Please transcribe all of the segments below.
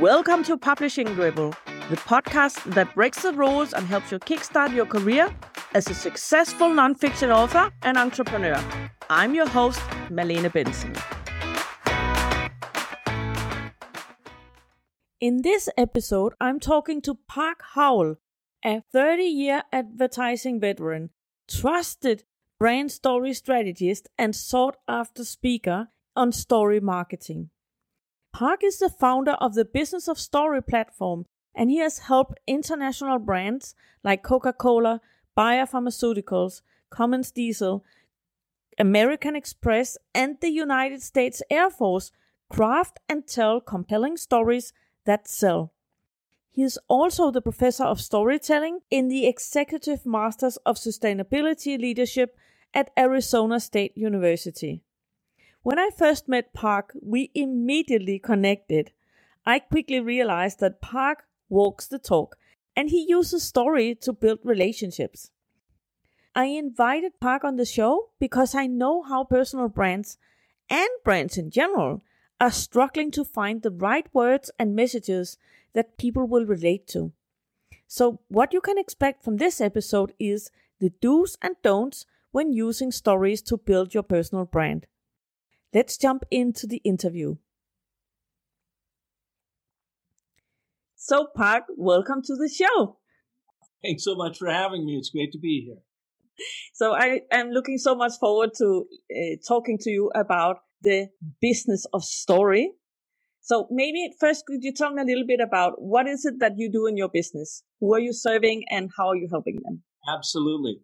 Welcome to Publishing Rebel, the podcast that breaks the rules and helps you kickstart your career as a successful nonfiction author and entrepreneur. I'm your host, Malene Bendtsen. In this episode, I'm talking to Park Howell, a 30 year advertising veteran, trusted brand story strategist, and sought after speaker on story marketing. Park is the founder of the Business of Story platform, and he has helped international brands like Coca Cola, Bayer Pharmaceuticals, Cummins Diesel, American Express, and the United States Air Force craft and tell compelling stories that sell. He is also the professor of storytelling in the Executive Masters of Sustainability Leadership at Arizona State University. When I first met Park, we immediately connected. I quickly realized that Park walks the talk and he uses story to build relationships. I invited Park on the show because I know how personal brands and brands in general are struggling to find the right words and messages that people will relate to. So, what you can expect from this episode is the do's and don'ts when using stories to build your personal brand. Let's jump into the interview. So, Park, welcome to the show. Thanks so much for having me. It's great to be here. So, I am looking so much forward to uh, talking to you about the business of story. So, maybe first, could you tell me a little bit about what is it that you do in your business? Who are you serving and how are you helping them? Absolutely.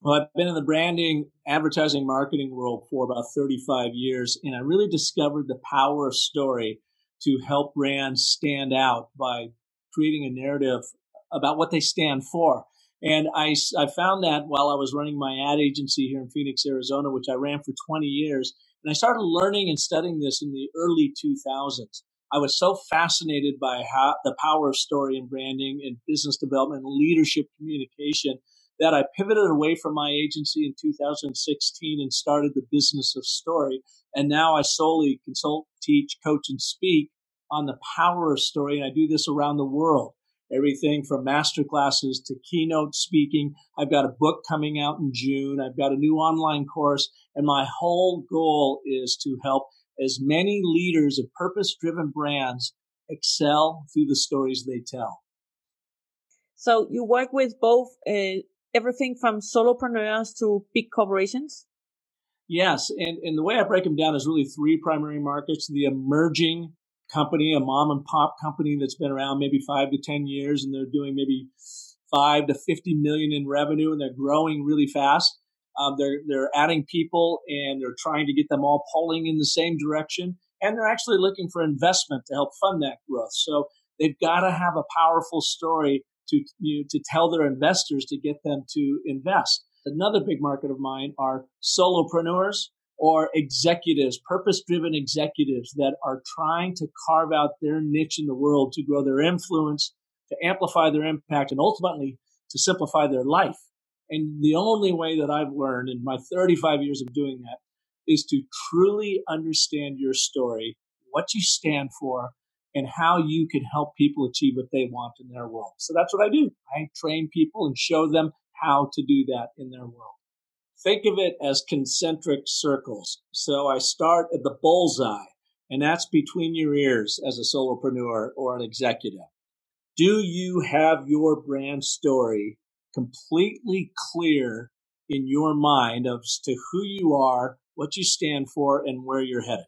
Well, I've been in the branding, advertising, marketing world for about 35 years, and I really discovered the power of story to help brands stand out by creating a narrative about what they stand for. And I, I found that while I was running my ad agency here in Phoenix, Arizona, which I ran for 20 years. And I started learning and studying this in the early 2000s. I was so fascinated by how the power of story and branding and business development and leadership communication that I pivoted away from my agency in 2016 and started the business of story. And now I solely consult, teach, coach, and speak on the power of story. And I do this around the world. Everything from master classes to keynote speaking. I've got a book coming out in June. I've got a new online course. And my whole goal is to help as many leaders of purpose driven brands excel through the stories they tell. So you work with both uh, everything from solopreneurs to big corporations? Yes. And, and the way I break them down is really three primary markets the emerging company, a mom and pop company that's been around maybe five to 10 years and they're doing maybe five to 50 million in revenue and they're growing really fast. Um, they're, they're adding people and they're trying to get them all pulling in the same direction. And they're actually looking for investment to help fund that growth. So they've got to have a powerful story to, you know, to tell their investors to get them to invest. Another big market of mine are solopreneurs or executives, purpose driven executives that are trying to carve out their niche in the world to grow their influence, to amplify their impact, and ultimately to simplify their life. And the only way that I've learned in my 35 years of doing that is to truly understand your story, what you stand for, and how you can help people achieve what they want in their world. So that's what I do. I train people and show them how to do that in their world. Think of it as concentric circles. So I start at the bullseye, and that's between your ears as a solopreneur or an executive. Do you have your brand story completely clear in your mind as to who you are, what you stand for, and where you're headed?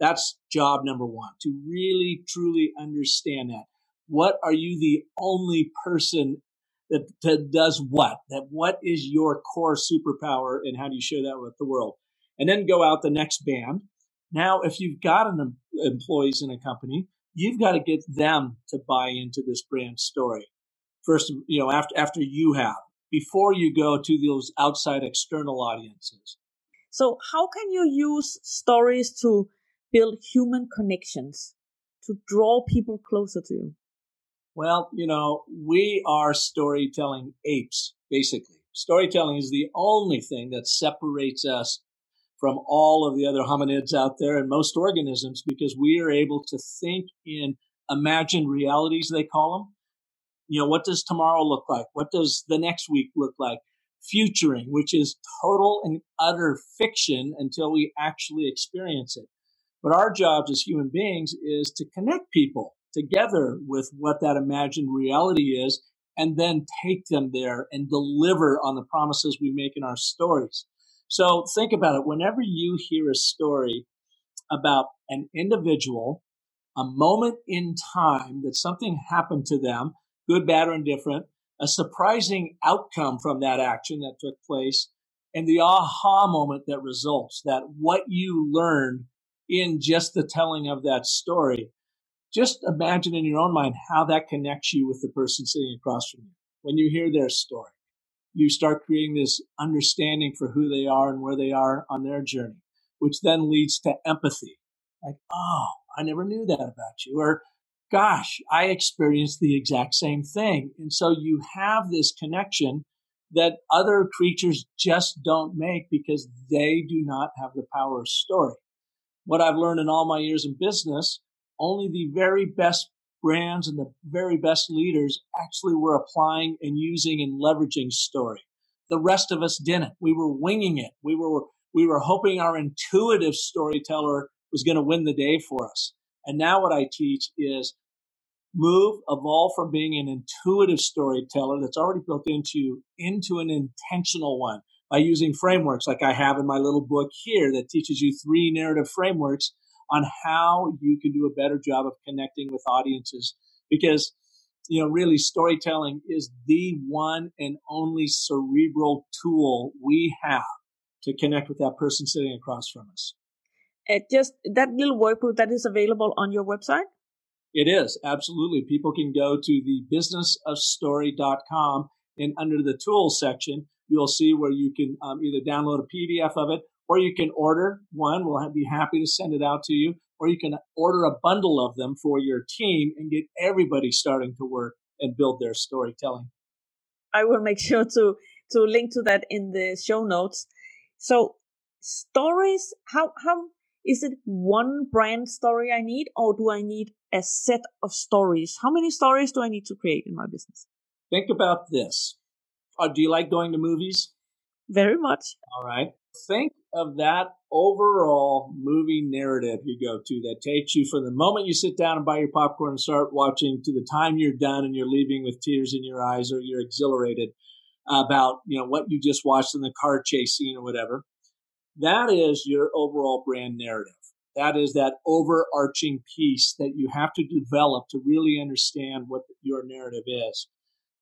That's job number one to really truly understand that. What are you the only person that, that does what? That what is your core superpower and how do you share that with the world? And then go out the next band. Now, if you've got an employees in a company, you've got to get them to buy into this brand story. First, you know, after after you have, before you go to those outside external audiences. So, how can you use stories to build human connections to draw people closer to you? Well, you know, we are storytelling apes, basically. Storytelling is the only thing that separates us from all of the other hominids out there and most organisms because we are able to think in imagined realities, they call them. You know, what does tomorrow look like? What does the next week look like? Futuring, which is total and utter fiction until we actually experience it. But our jobs as human beings is to connect people together with what that imagined reality is and then take them there and deliver on the promises we make in our stories. So think about it. Whenever you hear a story about an individual, a moment in time that something happened to them, good, bad, or indifferent, a surprising outcome from that action that took place, and the aha moment that results, that what you learned in just the telling of that story. Just imagine in your own mind how that connects you with the person sitting across from you. When you hear their story, you start creating this understanding for who they are and where they are on their journey, which then leads to empathy. Like, oh, I never knew that about you. Or, gosh, I experienced the exact same thing. And so you have this connection that other creatures just don't make because they do not have the power of story. What I've learned in all my years in business, only the very best brands and the very best leaders actually were applying and using and leveraging story. The rest of us didn't. We were winging it. We were we were hoping our intuitive storyteller was going to win the day for us. And now what I teach is move, evolve from being an intuitive storyteller that's already built into you into an intentional one by using frameworks like I have in my little book here that teaches you three narrative frameworks on how you can do a better job of connecting with audiences. Because, you know, really storytelling is the one and only cerebral tool we have to connect with that person sitting across from us. Uh, just that little workbook that is available on your website? It is, absolutely. People can go to the businessofstory.com and under the tools section, you'll see where you can um, either download a PDF of it or you can order one. We'll be happy to send it out to you. Or you can order a bundle of them for your team and get everybody starting to work and build their storytelling. I will make sure to to link to that in the show notes. So stories, how how is it one brand story I need, or do I need a set of stories? How many stories do I need to create in my business? Think about this. Uh, do you like going to movies? Very much. All right. Think of that overall movie narrative you go to that takes you from the moment you sit down and buy your popcorn and start watching to the time you're done and you're leaving with tears in your eyes or you're exhilarated about you know what you just watched in the car chase scene or whatever that is your overall brand narrative that is that overarching piece that you have to develop to really understand what your narrative is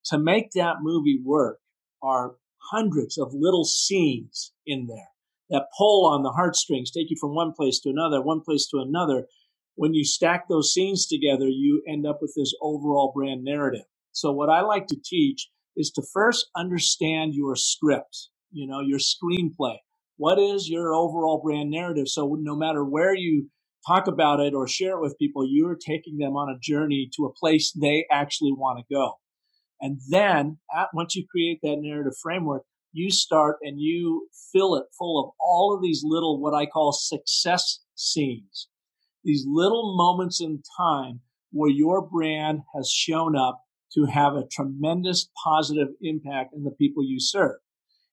to make that movie work are hundreds of little scenes in there that pull on the heartstrings, take you from one place to another, one place to another. When you stack those scenes together, you end up with this overall brand narrative. So what I like to teach is to first understand your script, you know, your screenplay. What is your overall brand narrative? So no matter where you talk about it or share it with people, you're taking them on a journey to a place they actually want to go. And then at, once you create that narrative framework, you start and you fill it full of all of these little, what I call success scenes, these little moments in time where your brand has shown up to have a tremendous positive impact in the people you serve.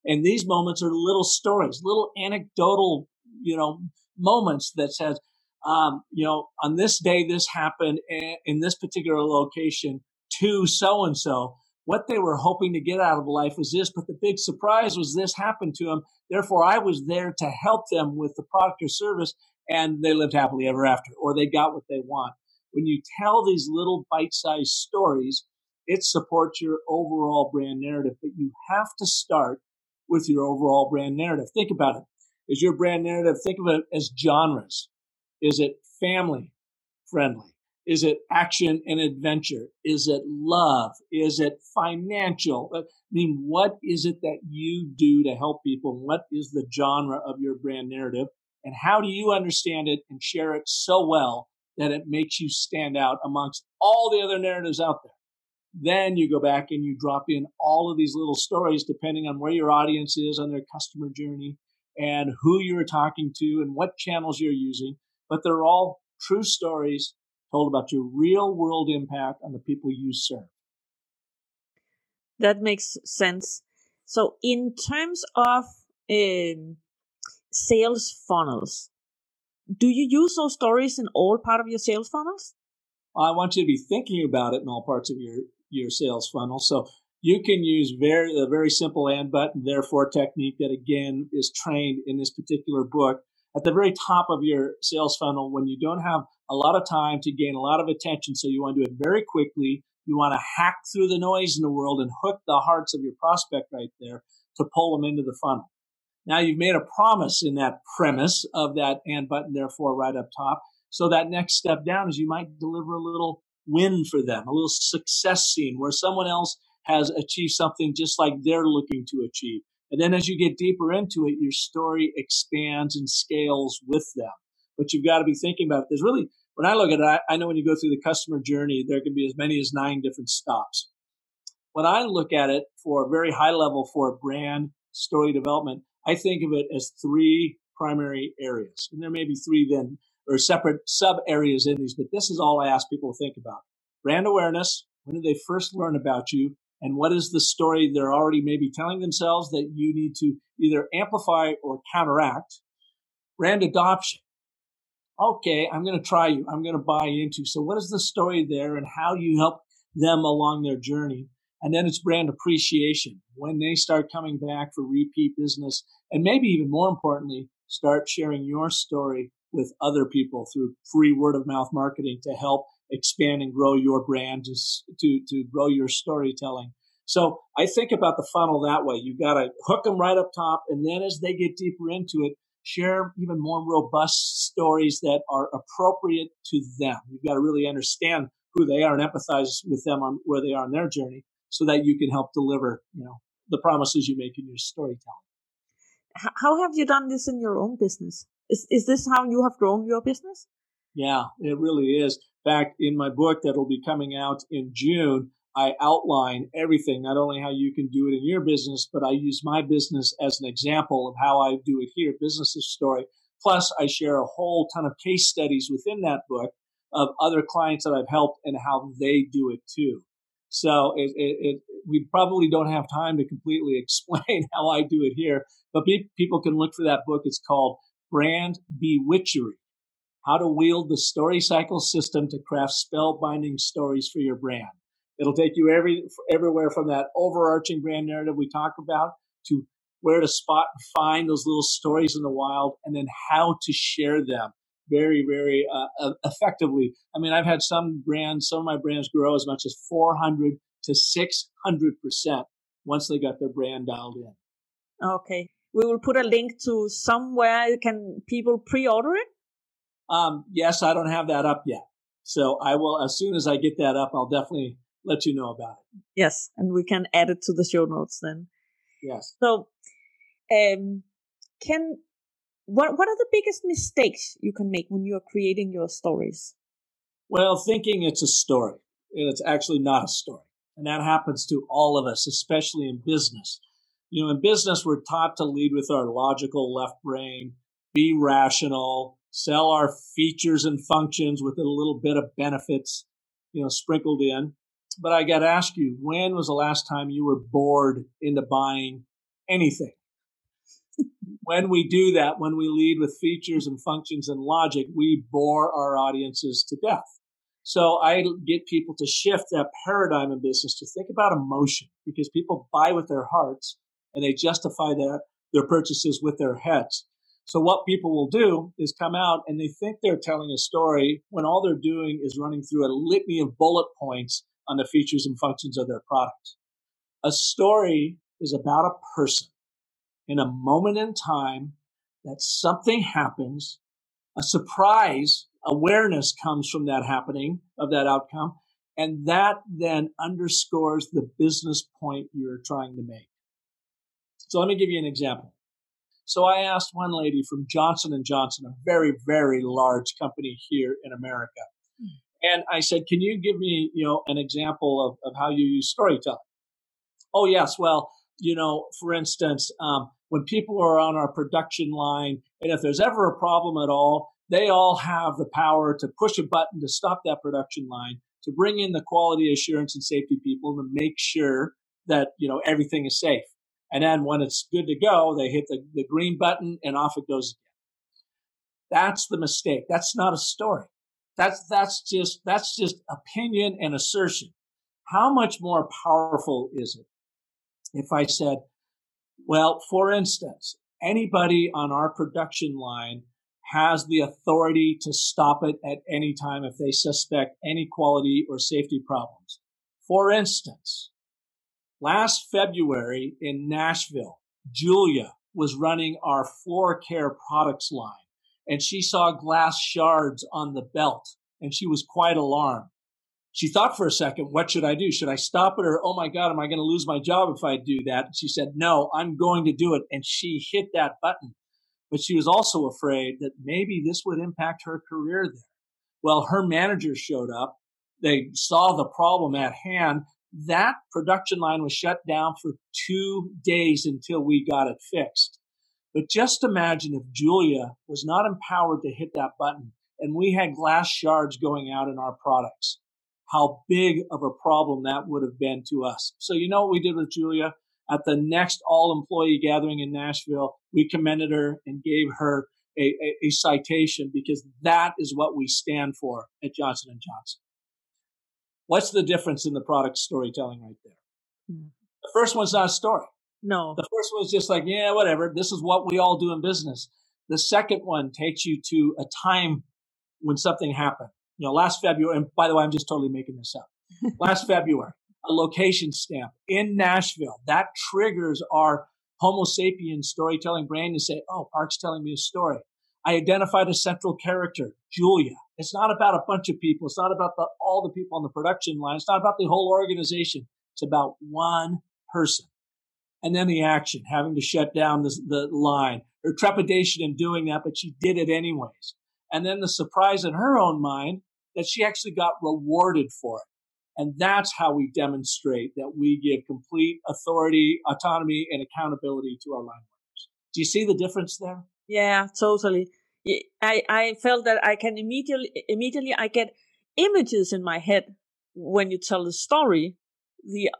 And these moments are little stories, little anecdotal, you know, moments that says, um, you know, on this day, this happened in this particular location to so and so what they were hoping to get out of life was this, but the big surprise was this happened to them. Therefore, I was there to help them with the product or service, and they lived happily ever after, or they got what they want. When you tell these little bite sized stories, it supports your overall brand narrative, but you have to start with your overall brand narrative. Think about it. Is your brand narrative, think of it as genres. Is it family friendly? Is it action and adventure? Is it love? Is it financial? Uh, I mean, what is it that you do to help people? What is the genre of your brand narrative? And how do you understand it and share it so well that it makes you stand out amongst all the other narratives out there? Then you go back and you drop in all of these little stories depending on where your audience is on their customer journey and who you're talking to and what channels you're using. But they're all true stories told about your real world impact on the people you serve. That makes sense. So, in terms of um, sales funnels, do you use those stories in all part of your sales funnels? I want you to be thinking about it in all parts of your your sales funnel. So you can use very a very simple and button therefore technique that again is trained in this particular book at the very top of your sales funnel when you don't have a lot of time to gain a lot of attention. So you want to do it very quickly. You want to hack through the noise in the world and hook the hearts of your prospect right there to pull them into the funnel. Now you've made a promise in that premise of that and button, therefore, right up top. So that next step down is you might deliver a little win for them, a little success scene where someone else has achieved something just like they're looking to achieve. And then as you get deeper into it, your story expands and scales with them. But you've got to be thinking about it. There's really, when I look at it, I, I know when you go through the customer journey, there can be as many as nine different stops. When I look at it for a very high level for brand story development, I think of it as three primary areas. And there may be three then or separate sub areas in these, but this is all I ask people to think about. Brand awareness. When did they first learn about you? And what is the story they're already maybe telling themselves that you need to either amplify or counteract? Brand adoption. Okay, I'm going to try you. I'm going to buy into. So what is the story there and how do you help them along their journey? And then it's brand appreciation. When they start coming back for repeat business and maybe even more importantly, start sharing your story with other people through free word of mouth marketing to help expand and grow your brand to, to grow your storytelling. So I think about the funnel that way. You've got to hook them right up top. And then as they get deeper into it, share even more robust stories that are appropriate to them. You've got to really understand who they are and empathize with them on where they are in their journey so that you can help deliver, you know, the promises you make in your storytelling. How have you done this in your own business? Is, is this how you have grown your business? Yeah, it really is. Fact, in my book that'll be coming out in June, I outline everything, not only how you can do it in your business, but I use my business as an example of how I do it here, business story. Plus, I share a whole ton of case studies within that book of other clients that I've helped and how they do it too. So it, it, it, we probably don't have time to completely explain how I do it here, but be, people can look for that book. It's called Brand Bewitchery How to Wield the Story Cycle System to Craft Spellbinding Stories for Your Brand. It'll take you every, everywhere from that overarching brand narrative we talk about to where to spot and find those little stories in the wild and then how to share them very, very uh, effectively. I mean, I've had some brands, some of my brands grow as much as 400 to 600% once they got their brand dialed in. Okay we will put a link to somewhere can people pre-order it um, yes i don't have that up yet. So i will as soon as i get that up i'll definitely let you know about it. Yes and we can add it to the show notes then. Yes. So um can what what are the biggest mistakes you can make when you are creating your stories? Well thinking it's a story and it's actually not a story and that happens to all of us especially in business. You know, in business, we're taught to lead with our logical left brain, be rational, sell our features and functions with a little bit of benefits, you know, sprinkled in. But I got to ask you, when was the last time you were bored into buying anything? when we do that, when we lead with features and functions and logic, we bore our audiences to death. So I get people to shift that paradigm in business to think about emotion because people buy with their hearts and they justify their, their purchases with their heads. So what people will do is come out and they think they're telling a story when all they're doing is running through a litany of bullet points on the features and functions of their product. A story is about a person in a moment in time that something happens, a surprise awareness comes from that happening of that outcome. And that then underscores the business point you're trying to make. So let me give you an example. So I asked one lady from Johnson and Johnson, a very, very large company here in America. And I said, can you give me, you know, an example of, of how you use storytelling? Oh, yes. Well, you know, for instance, um, when people are on our production line, and if there's ever a problem at all, they all have the power to push a button to stop that production line, to bring in the quality assurance and safety people to make sure that, you know, everything is safe. And then when it's good to go, they hit the, the green button and off it goes again. That's the mistake. That's not a story. That's, that's just, that's just opinion and assertion. How much more powerful is it if I said, well, for instance, anybody on our production line has the authority to stop it at any time if they suspect any quality or safety problems. For instance, last February in Nashville, Julia was running our floor care products line and she saw glass shards on the belt and she was quite alarmed. She thought for a second, what should I do? Should I stop it or, oh my God, am I going to lose my job if I do that? And she said, no, I'm going to do it. And she hit that button. But she was also afraid that maybe this would impact her career there. Well, her manager showed up. They saw the problem at hand. That production line was shut down for two days until we got it fixed. But just imagine if Julia was not empowered to hit that button and we had glass shards going out in our products how big of a problem that would have been to us. So you know what we did with Julia? At the next all employee gathering in Nashville, we commended her and gave her a, a, a citation because that is what we stand for at Johnson Johnson. What's the difference in the product storytelling right there? Hmm. The first one's not a story. No. The first one's just like, yeah, whatever. This is what we all do in business. The second one takes you to a time when something happened you know, last February, and by the way, I'm just totally making this up. last February, a location stamp in Nashville that triggers our Homo sapiens storytelling brain to say, oh, Park's telling me a story. I identified a central character, Julia. It's not about a bunch of people. It's not about the, all the people on the production line. It's not about the whole organization. It's about one person. And then the action, having to shut down the, the line, her trepidation in doing that, but she did it anyways. And then the surprise in her own mind that she actually got rewarded for it. And that's how we demonstrate that we give complete authority, autonomy, and accountability to our line workers. Do you see the difference there? Yeah, totally. I, I felt that I can immediately, immediately I get images in my head when you tell the story. The,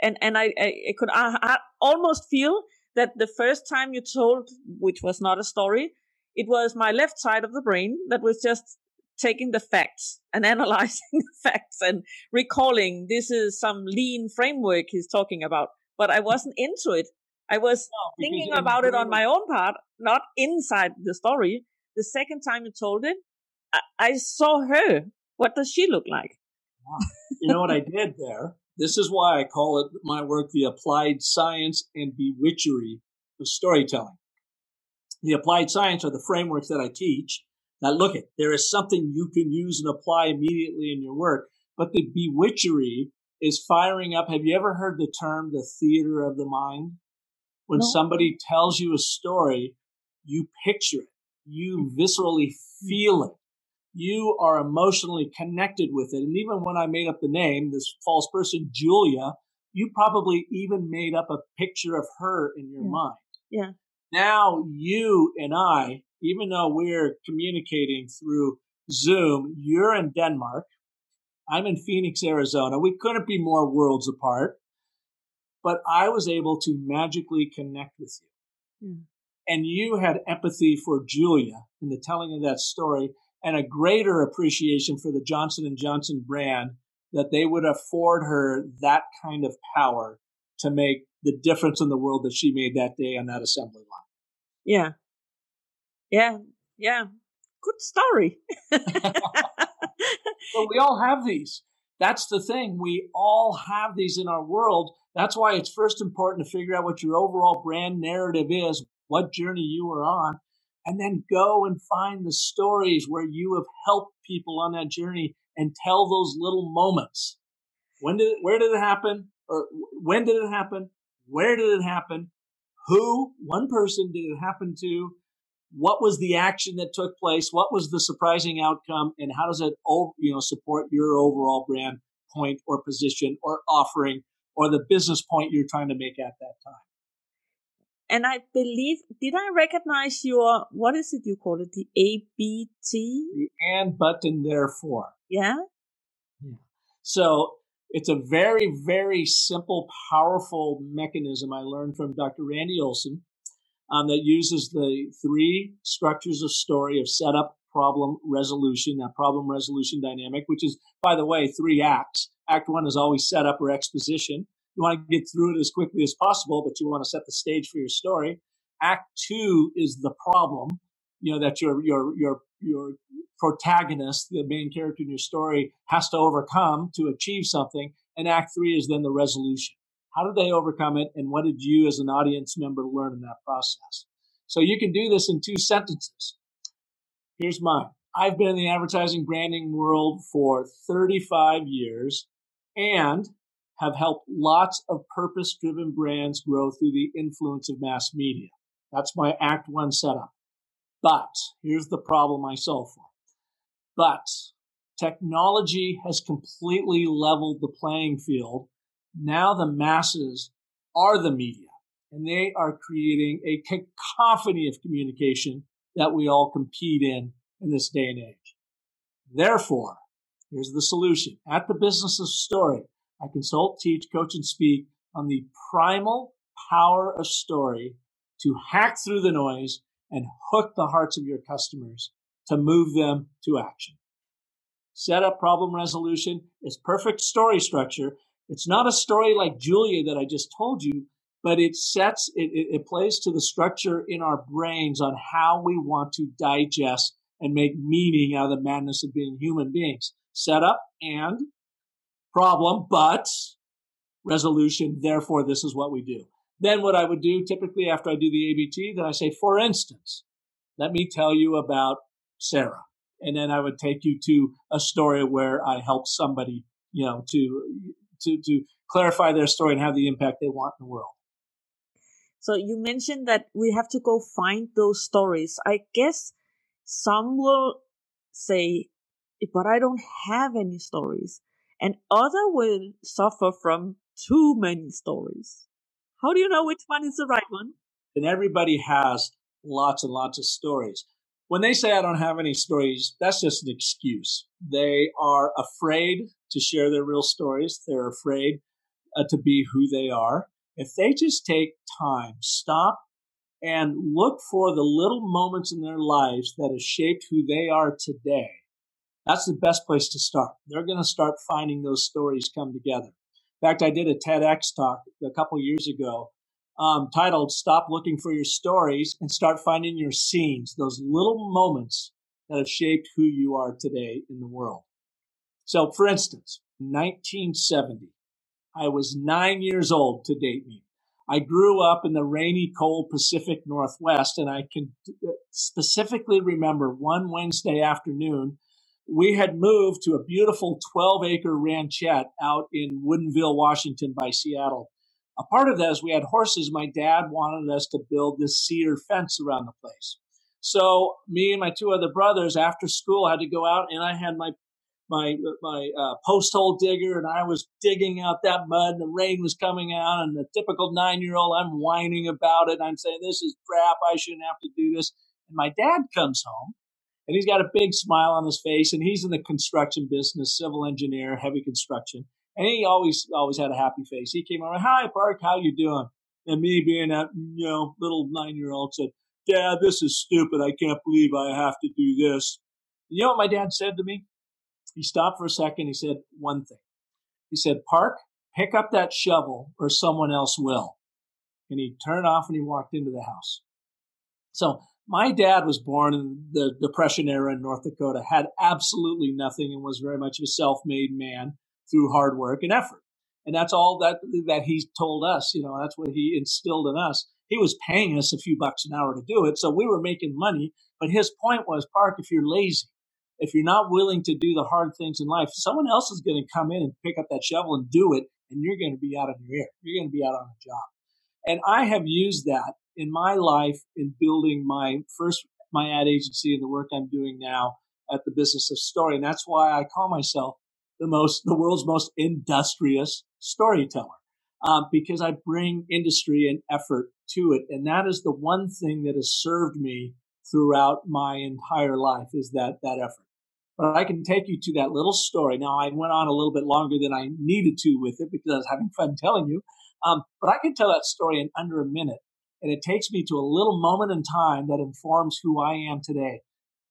and, and I, I, could I, I almost feel that the first time you told, which was not a story, it was my left side of the brain that was just taking the facts and analyzing the facts and recalling this is some lean framework he's talking about. But I wasn't into it. I was oh, no, thinking about it on my own part, not inside the story. The second time you told it, I, I saw her. What does she look like? Wow. You know what I did there? This is why I call it my work the applied science and bewitchery of storytelling. The applied science are the frameworks that I teach now look at, there is something you can use and apply immediately in your work, but the bewitchery is firing up. Have you ever heard the term the theater of the mind? When no. somebody tells you a story, you picture it, you mm. viscerally mm. feel it, you are emotionally connected with it. And even when I made up the name, this false person, Julia, you probably even made up a picture of her in your yeah. mind. Yeah. Now you and I even though we're communicating through Zoom, you're in Denmark. I'm in Phoenix, Arizona. We couldn't be more worlds apart, but I was able to magically connect with you. Mm. And you had empathy for Julia in the telling of that story and a greater appreciation for the Johnson and Johnson brand that they would afford her that kind of power to make the difference in the world that she made that day on that assembly line. Yeah. Yeah, yeah. Good story. but we all have these. That's the thing. We all have these in our world. That's why it's first important to figure out what your overall brand narrative is, what journey you are on, and then go and find the stories where you have helped people on that journey and tell those little moments. When did it, where did it happen? Or when did it happen? Where did it happen? Who, one person did it happen to? what was the action that took place? What was the surprising outcome? And how does it, you know, support your overall brand point or position or offering or the business point you're trying to make at that time? and I believe, did I recognize your, what is it you call it? The ABT? The and, but, and therefore. Yeah. Yeah. So it's a very, very simple, powerful mechanism I learned from Dr. Randy Olson um, that uses the three structures of story of setup, problem, resolution, that problem resolution dynamic, which is, by the way, three acts. Act one is always setup or exposition. You want to get through it as quickly as possible, but you want to set the stage for your story. Act two is the problem, you know, that your, your, your, your protagonist, the main character in your story, has to overcome to achieve something. And act three is then the resolution. How did they overcome it? And what did you as an audience member learn in that process? So you can do this in two sentences. Here's mine. I've been in the advertising branding world for 35 years and have helped lots of purpose driven brands grow through the influence of mass media. That's my Act One setup. But here's the problem I solve for. But technology has completely leveled the playing field. Now the masses are the media and they are creating a cacophony of communication that we all compete in in this day and age. Therefore, here's the solution. At the Business of Story, I consult, teach, coach, and speak on the primal power of story to hack through the noise and hook the hearts of your customers to move them to action. Setup problem resolution is perfect story structure. It's not a story like Julia that I just told you, but it sets, it, it, it plays to the structure in our brains on how we want to digest and make meaning out of the madness of being human beings. Setup and problem, but resolution. Therefore, this is what we do. Then what I would do typically after I do the ABT, then I say, for instance, let me tell you about Sarah. And then I would take you to a story where I help somebody, you know, to, to, to clarify their story and have the impact they want in the world. So you mentioned that we have to go find those stories. I guess some will say, but I don't have any stories. And other will suffer from too many stories. How do you know which one is the right one? And everybody has lots and lots of stories. When they say I don't have any stories, that's just an excuse. They are afraid to share their real stories. They're afraid uh, to be who they are. If they just take time, stop and look for the little moments in their lives that have shaped who they are today, that's the best place to start. They're going to start finding those stories come together. In fact, I did a TEDx talk a couple years ago um, titled Stop Looking for Your Stories and Start Finding Your Scenes, those little moments that have shaped who you are today in the world. So, for instance, 1970, I was nine years old to date me. I grew up in the rainy, cold Pacific Northwest, and I can uh, specifically remember one Wednesday afternoon, we had moved to a beautiful 12 acre ranchette out in Woodinville, Washington by Seattle. A part of that is we had horses. My dad wanted us to build this cedar fence around the place. So me and my two other brothers after school had to go out and I had my my my uh, post hole digger, and I was digging out that mud, and the rain was coming out, and the typical nine year old, I'm whining about it. I'm saying this is crap. I shouldn't have to do this. And my dad comes home, and he's got a big smile on his face, and he's in the construction business, civil engineer, heavy construction, and he always always had a happy face. He came over, hi Park, how you doing? And me being that you know little nine year old said, Dad, this is stupid. I can't believe I have to do this. You know what my dad said to me? He stopped for a second. He said one thing. He said, Park, pick up that shovel or someone else will. And he turned off and he walked into the house. So my dad was born in the Depression era in North Dakota, had absolutely nothing and was very much a self-made man through hard work and effort. And that's all that, that he told us. You know, that's what he instilled in us. He was paying us a few bucks an hour to do it. So we were making money. But his point was, Park, if you're lazy, if you're not willing to do the hard things in life, someone else is going to come in and pick up that shovel and do it, and you're going to be out of your ear. You're going to be out on a job. And I have used that in my life in building my first my ad agency and the work I'm doing now at the business of story. And that's why I call myself the most the world's most industrious storyteller. Um, because I bring industry and effort to it. And that is the one thing that has served me throughout my entire life is that, that effort. But I can take you to that little story. Now, I went on a little bit longer than I needed to with it because I was having fun telling you. Um, but I can tell that story in under a minute. And it takes me to a little moment in time that informs who I am today.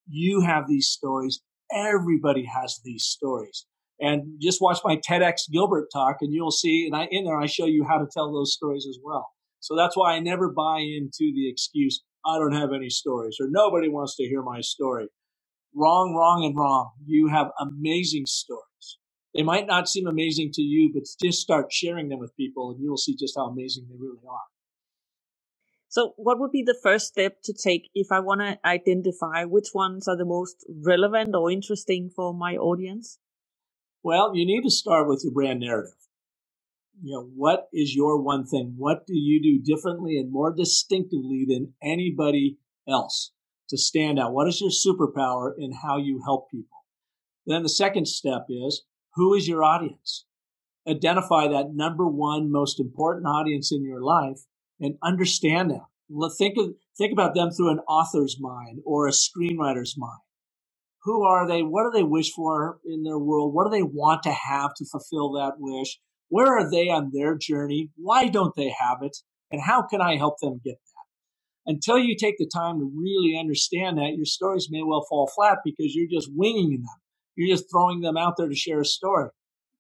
You have these stories. Everybody has these stories. And just watch my TEDx Gilbert talk and you'll see, and I, in there, I show you how to tell those stories as well. So that's why I never buy into the excuse, I don't have any stories or nobody wants to hear my story. Wrong, wrong, and wrong. You have amazing stories. They might not seem amazing to you, but just start sharing them with people and you'll see just how amazing they really are. So, what would be the first step to take if I want to identify which ones are the most relevant or interesting for my audience? Well, you need to start with your brand narrative. You know, what is your one thing? What do you do differently and more distinctively than anybody else to stand out? What is your superpower in how you help people? Then the second step is who is your audience? Identify that number one most important audience in your life and understand them. Think of, think about them through an author's mind or a screenwriter's mind. Who are they? What do they wish for in their world? What do they want to have to fulfill that wish? Where are they on their journey? Why don't they have it? And how can I help them get? Until you take the time to really understand that, your stories may well fall flat because you're just winging them. You're just throwing them out there to share a story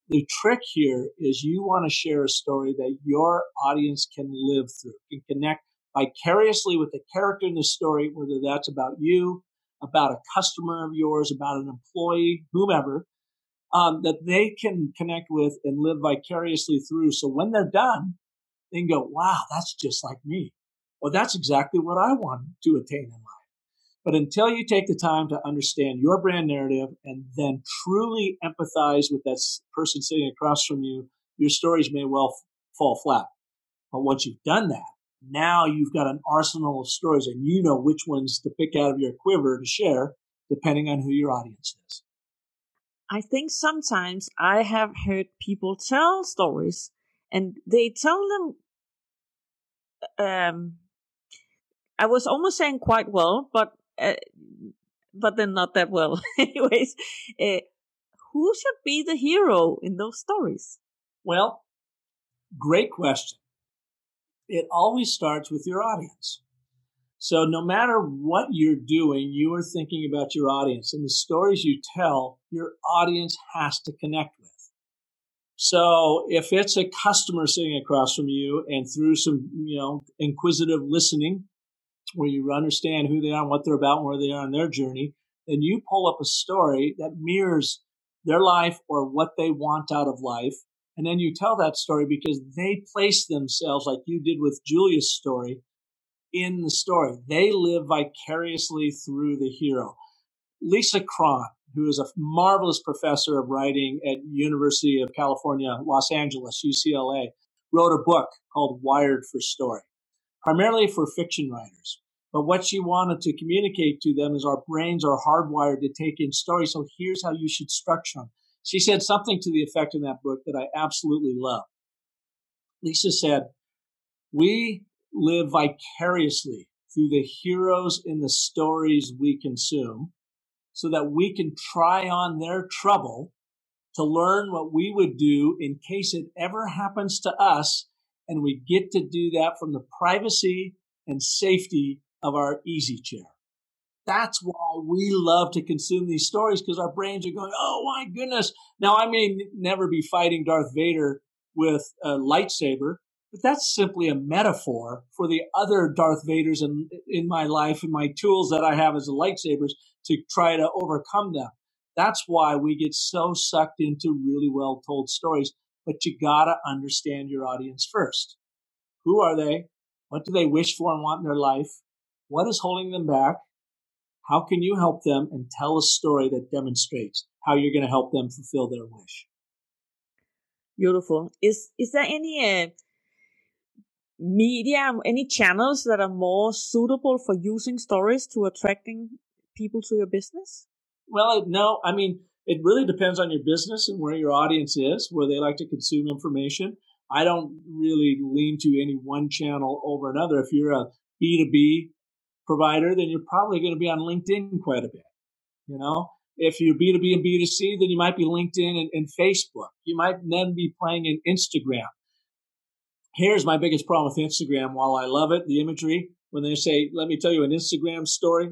the trick here is you want to share a story that your audience can live through, can connect vicariously with the character in the story, whether that's about you, about a customer of yours, about an employee, whomever, um, that they can connect with and live vicariously through. So when they're done, they can go, wow, that's just like me. Well, that's exactly what I want to attain in life. But until you take the time to understand your brand narrative and then truly empathize with that person sitting across from you, your stories may well f- fall flat. But once you've done that, now you've got an arsenal of stories and you know which ones to pick out of your quiver to share depending on who your audience is. I think sometimes I have heard people tell stories and they tell them um I was almost saying quite well, but uh, but then not that well. Anyways, uh, who should be the hero in those stories? Well, great question. It always starts with your audience. So no matter what you're doing, you are thinking about your audience and the stories you tell, your audience has to connect with. So if it's a customer sitting across from you and through some, you know, inquisitive listening, where you understand who they are and what they're about and where they are on their journey, then you pull up a story that mirrors their life or what they want out of life. And then you tell that story because they place themselves, like you did with Julia's story, in the story. They live vicariously through the hero. Lisa Cron, who is a marvelous professor of writing at University of California, Los Angeles, UCLA, wrote a book called Wired for Story primarily for fiction writers. But what she wanted to communicate to them is our brains are hardwired to take in stories. So here's how you should structure them. She said something to the effect in that book that I absolutely love. Lisa said, We live vicariously through the heroes in the stories we consume so that we can try on their trouble to learn what we would do in case it ever happens to us and we get to do that from the privacy and safety of our easy chair. That's why we love to consume these stories because our brains are going, oh my goodness. Now, I may never be fighting Darth Vader with a lightsaber, but that's simply a metaphor for the other Darth Vaders in, in my life and my tools that I have as lightsabers to try to overcome them. That's why we get so sucked into really well told stories but you gotta understand your audience first. Who are they? What do they wish for and want in their life? What is holding them back? How can you help them and tell a story that demonstrates how you're going to help them fulfill their wish? Beautiful. Is is there any uh, media, any channels that are more suitable for using stories to attracting people to your business? Well, no. I mean, it really depends on your business and where your audience is, where they like to consume information. I don't really lean to any one channel over another. If you're a B2B provider, then you're probably going to be on LinkedIn quite a bit. You know, if you're B2B and B2C, then you might be LinkedIn and, and Facebook. You might then be playing in Instagram. Here's my biggest problem with Instagram. While I love it, the imagery, when they say, let me tell you an Instagram story,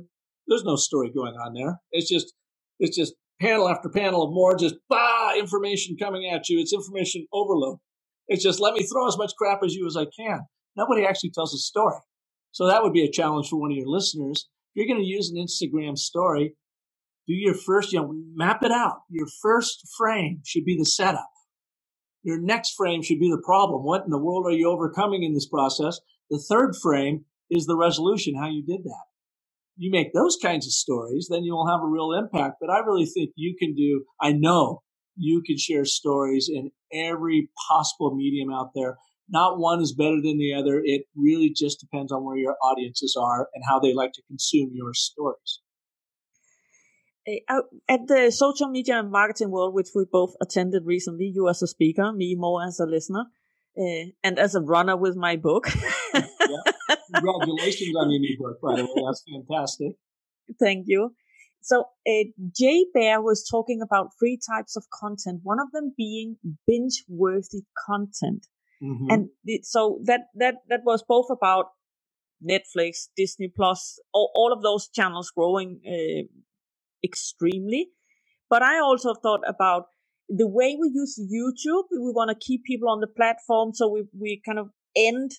there's no story going on there. It's just, it's just panel after panel of more just bah information coming at you. It's information overload. It's just let me throw as much crap as you as I can. Nobody actually tells a story. So that would be a challenge for one of your listeners. If you're going to use an Instagram story, do your first, you know, map it out. Your first frame should be the setup. Your next frame should be the problem. What in the world are you overcoming in this process? The third frame is the resolution, how you did that. You make those kinds of stories, then you'll have a real impact. But I really think you can do, I know you can share stories in every possible medium out there. Not one is better than the other. It really just depends on where your audiences are and how they like to consume your stories. Uh, at the social media and marketing world, which we both attended recently, you as a speaker, me more as a listener, uh, and as a runner with my book. yeah. Congratulations on your new book, by the way. That's fantastic. Thank you. So uh, Jay Baer was talking about three types of content. One of them being binge-worthy content, mm-hmm. and it, so that that that was both about Netflix, Disney Plus, all, all of those channels growing uh, extremely. But I also thought about the way we use YouTube. We want to keep people on the platform, so we we kind of end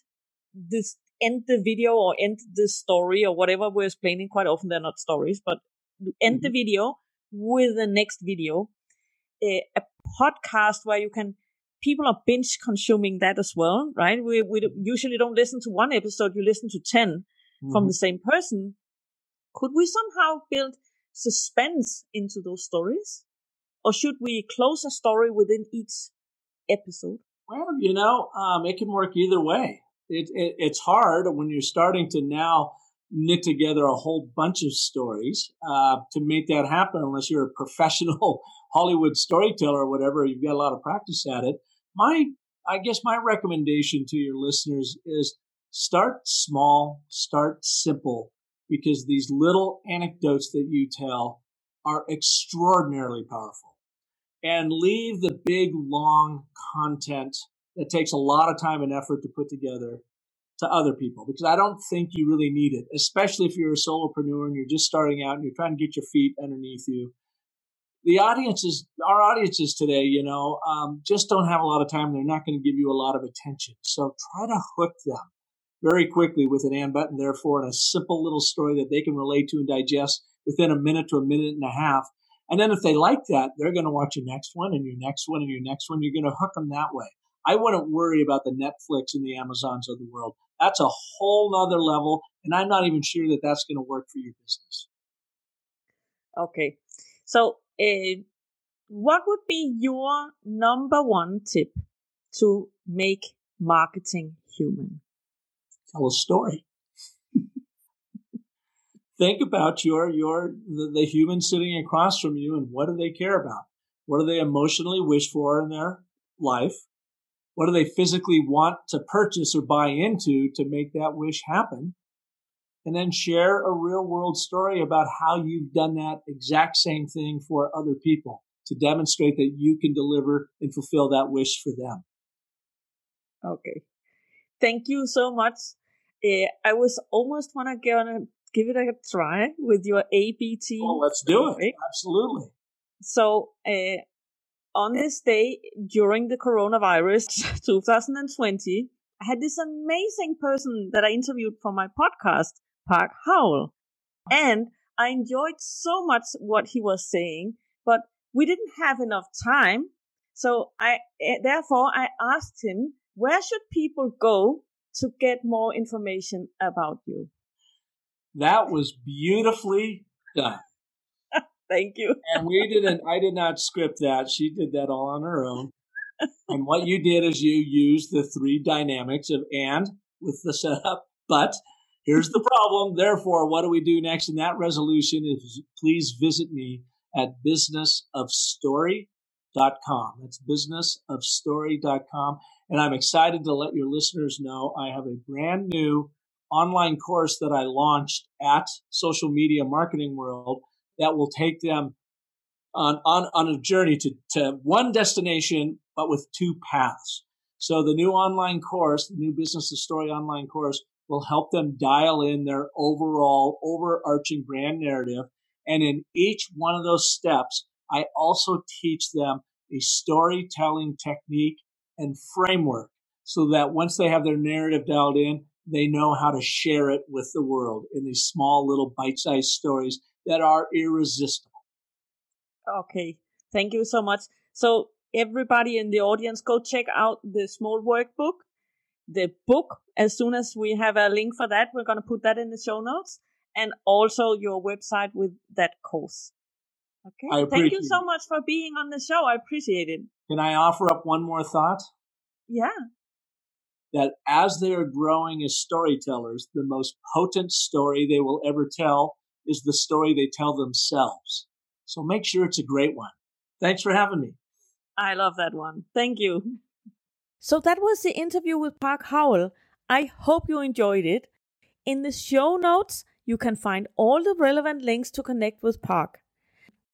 this end the video or end the story or whatever we're explaining. Quite often they're not stories, but end mm-hmm. the video with the next video. A, a, podcast where you can people are binge consuming that as well, right? We we usually don't listen to one episode; you listen to 10 mm-hmm. from the same person. Could we somehow build suspense into those stories, or should we close a story within each episode? Well, you know, um, it can work either way. It, it, it's hard when you're starting to now knit together a whole bunch of stories uh, to make that happen unless you're a professional hollywood storyteller or whatever you've got a lot of practice at it my i guess my recommendation to your listeners is start small start simple because these little anecdotes that you tell are extraordinarily powerful and leave the big long content that takes a lot of time and effort to put together to other people because I don't think you really need it, especially if you're a solopreneur and you're just starting out and you're trying to get your feet underneath you. The audiences, our audiences today, you know, um, just don't have a lot of time. They're not going to give you a lot of attention. So try to hook them very quickly with an and button, therefore, and a simple little story that they can relate to and digest within a minute to a minute and a half. And then if they like that, they're going to watch your next one and your next one and your next one. You're going to hook them that way. I wouldn't worry about the Netflix and the Amazons of the world. That's a whole nother level. And I'm not even sure that that's going to work for your business. Okay. So, uh, what would be your number one tip to make marketing human? Tell a story. Think about your your the, the human sitting across from you and what do they care about? What do they emotionally wish for in their life? What do they physically want to purchase or buy into to make that wish happen? And then share a real world story about how you've done that exact same thing for other people to demonstrate that you can deliver and fulfill that wish for them. Okay. Thank you so much. Uh, I was almost want to give it a try with your ABT. Oh, let's do it. Absolutely. So, uh, on this day during the coronavirus 2020, I had this amazing person that I interviewed for my podcast, Park Howell. And I enjoyed so much what he was saying, but we didn't have enough time. So I, eh, therefore, I asked him, where should people go to get more information about you? That was beautifully done. Thank you. and we didn't, I did not script that. She did that all on her own. and what you did is you used the three dynamics of and with the setup, but here's the problem. Therefore, what do we do next? And that resolution is please visit me at businessofstory.com. That's businessofstory.com. And I'm excited to let your listeners know I have a brand new online course that I launched at Social Media Marketing World that will take them on, on, on a journey to, to one destination, but with two paths. So the new online course, the new Business of Story online course will help them dial in their overall overarching brand narrative. And in each one of those steps, I also teach them a storytelling technique and framework so that once they have their narrative dialed in, they know how to share it with the world in these small little bite-sized stories that are irresistible. Okay. Thank you so much. So everybody in the audience, go check out the small workbook, the book. As soon as we have a link for that, we're going to put that in the show notes and also your website with that course. Okay. Thank you so much for being on the show. I appreciate it. Can I offer up one more thought? Yeah. That as they are growing as storytellers, the most potent story they will ever tell is the story they tell themselves. So make sure it's a great one. Thanks for having me. I love that one. Thank you. So that was the interview with Park Howell. I hope you enjoyed it. In the show notes, you can find all the relevant links to connect with Park.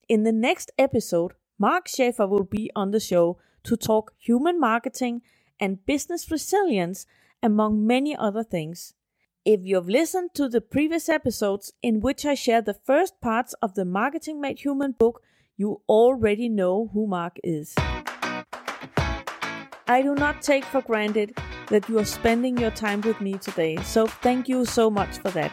In the next episode, Mark Schaefer will be on the show to talk human marketing and business resilience, among many other things. If you've listened to the previous episodes in which I share the first parts of the Marketing Made Human book, you already know who Mark is. I do not take for granted that you are spending your time with me today, so thank you so much for that.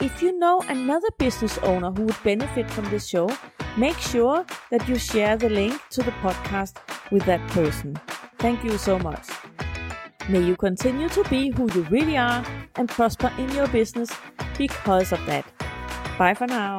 If you know another business owner who would benefit from this show, make sure that you share the link to the podcast with that person. Thank you so much. May you continue to be who you really are and prosper in your business because of that. Bye for now.